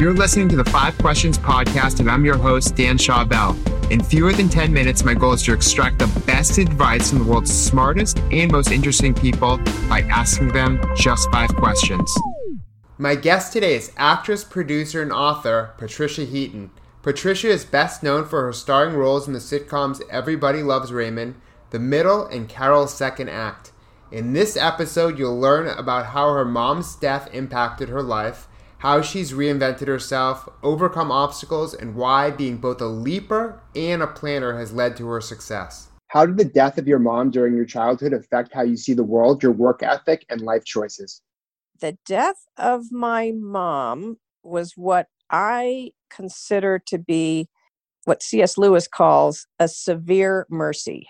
You're listening to the Five Questions podcast, and I'm your host, Dan Schawbel. In fewer than 10 minutes, my goal is to extract the best advice from the world's smartest and most interesting people by asking them just five questions. My guest today is actress, producer, and author Patricia Heaton. Patricia is best known for her starring roles in the sitcoms Everybody Loves Raymond, The Middle, and Carol's Second Act. In this episode, you'll learn about how her mom's death impacted her life how she's reinvented herself, overcome obstacles, and why being both a leaper and a planner has led to her success. How did the death of your mom during your childhood affect how you see the world, your work ethic, and life choices? The death of my mom was what I consider to be what C.S. Lewis calls a severe mercy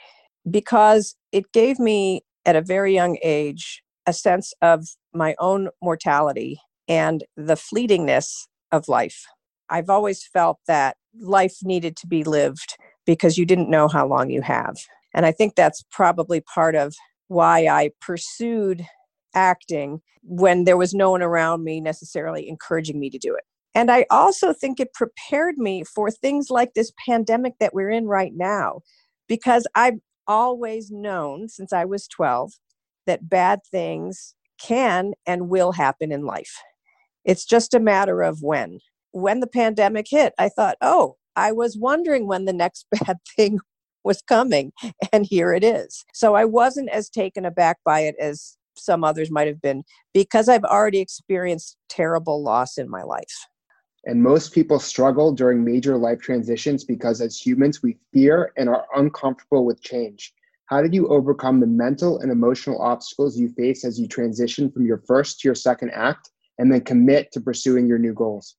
because it gave me at a very young age a sense of my own mortality and the fleetingness of life. I've always felt that life needed to be lived because you didn't know how long you have. And I think that's probably part of why I pursued acting when there was no one around me necessarily encouraging me to do it. And I also think it prepared me for things like this pandemic that we're in right now, because I've always known since I was 12 that bad things can and will happen in life. It's just a matter of when. When the pandemic hit, I thought, oh, I was wondering when the next bad thing was coming, and here it is. So I wasn't as taken aback by it as some others might have been because I've already experienced terrible loss in my life. And most people struggle during major life transitions because as humans, we fear and are uncomfortable with change. How did you overcome the mental and emotional obstacles you faced as you transitioned from your first to your second act and then commit to pursuing your new goals?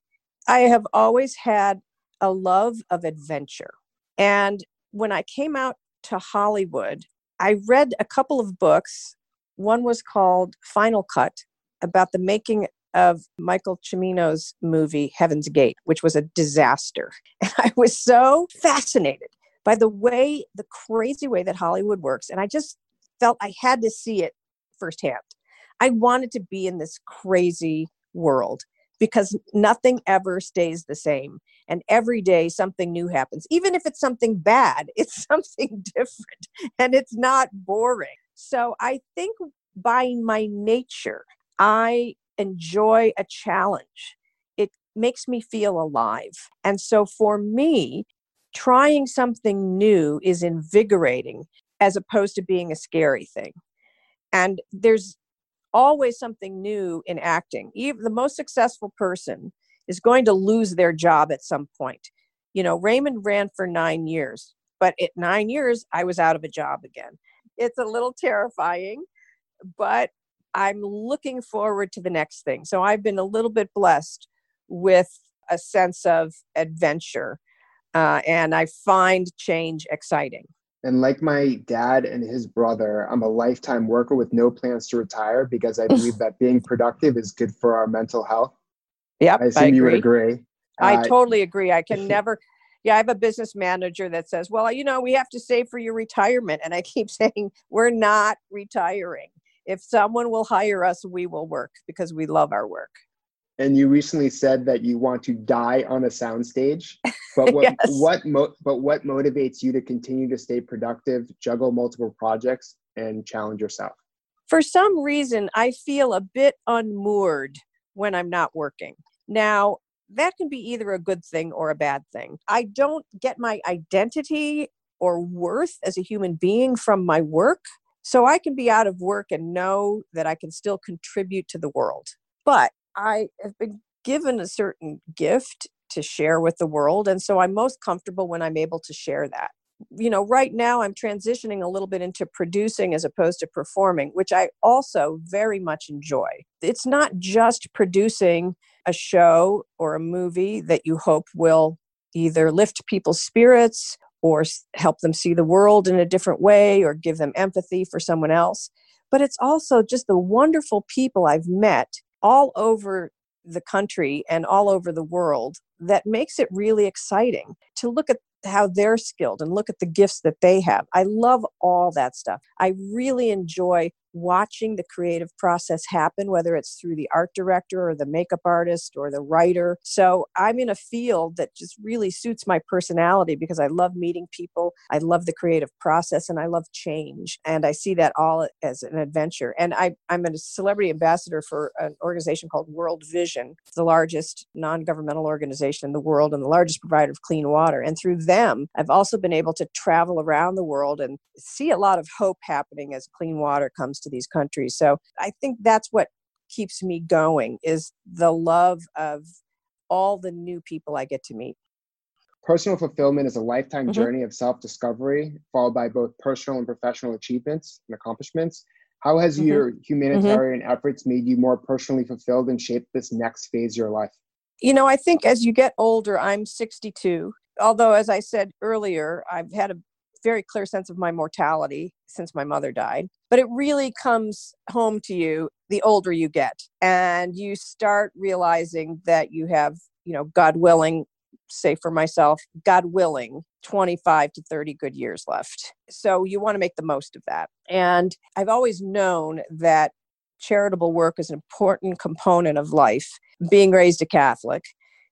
I have always had a love of adventure. And when I came out to Hollywood, I read a couple of books. One was called Final Cut about the making of Michael Cimino's movie Heaven's Gate, which was a disaster. And I was so fascinated by the way, the crazy way that Hollywood works. And I just felt I had to see it firsthand. I wanted to be in this crazy world because nothing ever stays the same. And every day something new happens. Even if it's something bad, it's something different and it's not boring. So I think by my nature, I enjoy a challenge. It makes me feel alive. And so for me, trying something new is invigorating as opposed to being a scary thing. And there's always something new in acting. Even the most successful person is going to lose their job at some point. You know, Raymond ran for nine years, but at nine years, I was out of a job again. It's a little terrifying, but I'm looking forward to the next thing. So I've been a little bit blessed with a sense of adventure, uh, and I find change exciting. And like my dad and his brother, I'm a lifetime worker with no plans to retire because I believe that being productive is good for our mental health. Yep, I assume I you would agree. I uh, totally agree. I can never. Yeah, I have a business manager that says, "Well, you know, we have to save for your retirement," and I keep saying, "We're not retiring. If someone will hire us, we will work because we love our work." And you recently said that you want to die on a soundstage. But what yes. what mo- but what motivates you to continue to stay productive, juggle multiple projects, and challenge yourself? For some reason, I feel a bit unmoored when I'm not working. Now, that can be either a good thing or a bad thing. I don't get my identity or worth as a human being from my work. So I can be out of work and know that I can still contribute to the world. But I have been given a certain gift to share with the world. And so I'm most comfortable when I'm able to share that. You know, right now I'm transitioning a little bit into producing as opposed to performing, which I also very much enjoy. It's not just producing a show or a movie that you hope will either lift people's spirits or help them see the world in a different way or give them empathy for someone else. But it's also just the wonderful people I've met all over the country and all over the world that makes it really exciting to look at how they're skilled and look at the gifts that they have. I love all that stuff. I really enjoy watching the creative process happen, whether it's through the art director or the makeup artist or the writer. So I'm in a field that just really suits my personality because I love meeting people, I love the creative process, and I love change. And I see that all as an adventure. And I, I'm a celebrity ambassador for an organization called World Vision, the largest non governmental organization in the world and the largest provider of clean water. And through them, I've also been able to travel around the world and see a lot of hope happening as clean water comes to these countries. So I think that's what keeps me going is the love of all the new people I get to meet. Personal fulfillment is a lifetime mm-hmm. journey of self discovery, followed by both personal and professional achievements and accomplishments. How has mm-hmm. your humanitarian mm-hmm. efforts made you more personally fulfilled and shaped this next phase of your life? You know, I think as you get older, I'm 62. Although, as I said earlier, I've had a very clear sense of my mortality since my mother died. But it really comes home to you the older you get. And you start realizing that you have, you know, God willing, say for myself, God willing, 25 to 30 good years left. So you want to make the most of that. And I've always known that charitable work is an important component of life, being raised a Catholic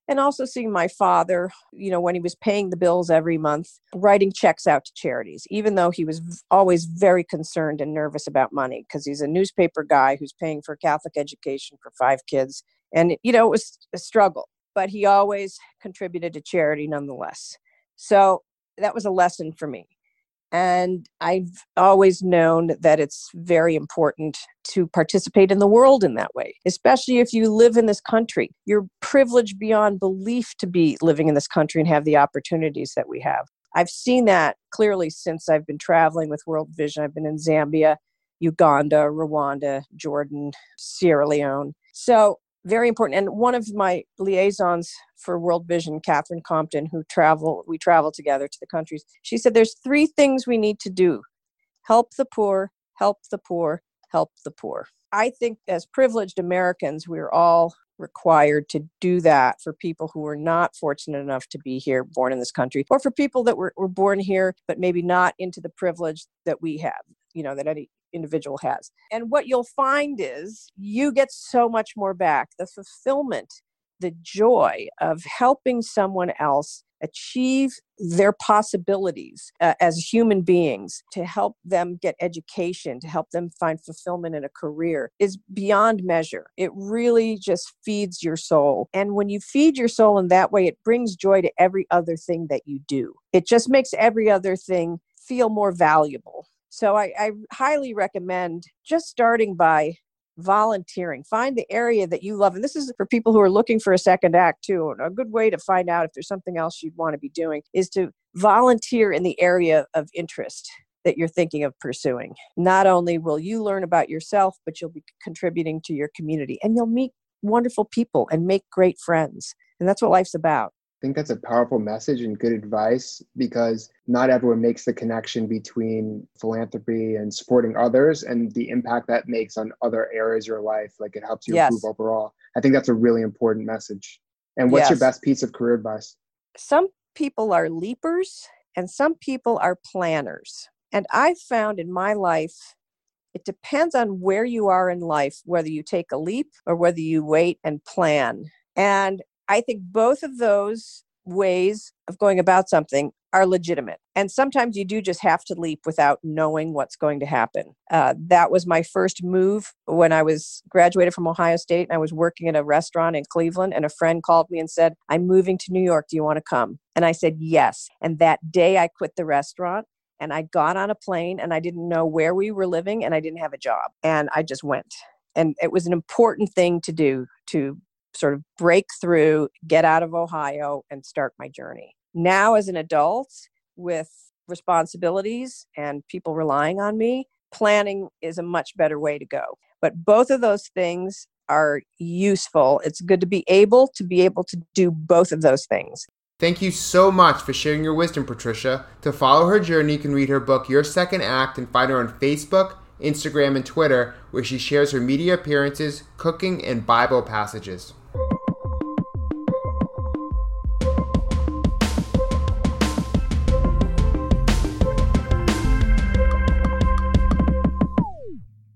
and also seeing my father, you know, when he was paying the bills every month, writing checks out to charities, even though he was always very concerned and nervous about money because he's a newspaper guy who's paying for Catholic education for five kids. And, you know, it was a struggle, but he always contributed to charity nonetheless. So that was a lesson for me. And I've always known that it's very important to participate in the world in that way, especially if you live in this country. You're privileged beyond belief to be living in this country and have the opportunities that we have. I've seen that clearly since I've been traveling with World Vision. I've been in Zambia, Uganda, Rwanda, Jordan, Sierra Leone. So very important. And one of my liaisons for World Vision, Catherine Compton, who travel, we travel together to the countries. She said, "There's three things we need to do: help the poor, help the poor, help the poor." I think as privileged Americans, we're all required to do that for people who are not fortunate enough to be here, born in this country, or for people that were, were born here but maybe not into the privilege that we have. You know that any individual has. And what you'll find is you get so much more back. The fulfillment, the joy of helping someone else achieve their possibilities uh, as human beings to help them get education to help them find fulfillment in a career is beyond measure it really just feeds your soul and when you feed your soul in that way it brings joy to every other thing that you do it just makes every other thing feel more valuable so I, I highly recommend just starting by volunteering. Find the area that you love. And this is for people who are looking for a second act too. A good way to find out if there's something else you'd want to be doing is to volunteer in the area of interest that you're thinking of pursuing. Not only will you learn about yourself, but you'll be contributing to your community and you'll meet wonderful people and make great friends. And that's what life's about think that's a powerful message and good advice because not everyone makes the connection between philanthropy and supporting others and the impact that makes on other areas of your life. Like it helps you yes. improve overall. I think that's a really important message. And what's yes. your best piece of career advice? Some people are leapers and some people are planners. And I've found in my life, it depends on where you are in life, whether you take a leap or whether you wait and plan. And I think both of those ways of going about something are legitimate. And sometimes you do just have to leap without knowing what's going to happen. Uh, that was my first move when I was graduated from Ohio State and I was working at a restaurant in Cleveland. And a friend called me and said, I'm moving to New York. Do you want to come? And I said, yes. And that day I quit the restaurant and I got on a plane and I didn't know where we were living and I didn't have a job. And I just went. And it was an important thing to do to sort of break through, get out of Ohio, and start my journey. Now, as an adult with responsibilities and people relying on me, planning is a much better way to go. But both of those things are useful. It's good to be able to be able to do both of those things. Thank you so much for sharing your wisdom, Patricia. To follow her journey, you can read her book, Your Second Act, and find her on Facebook, Instagram, and Twitter, where she shares her media appearances, cooking, and Bible passages.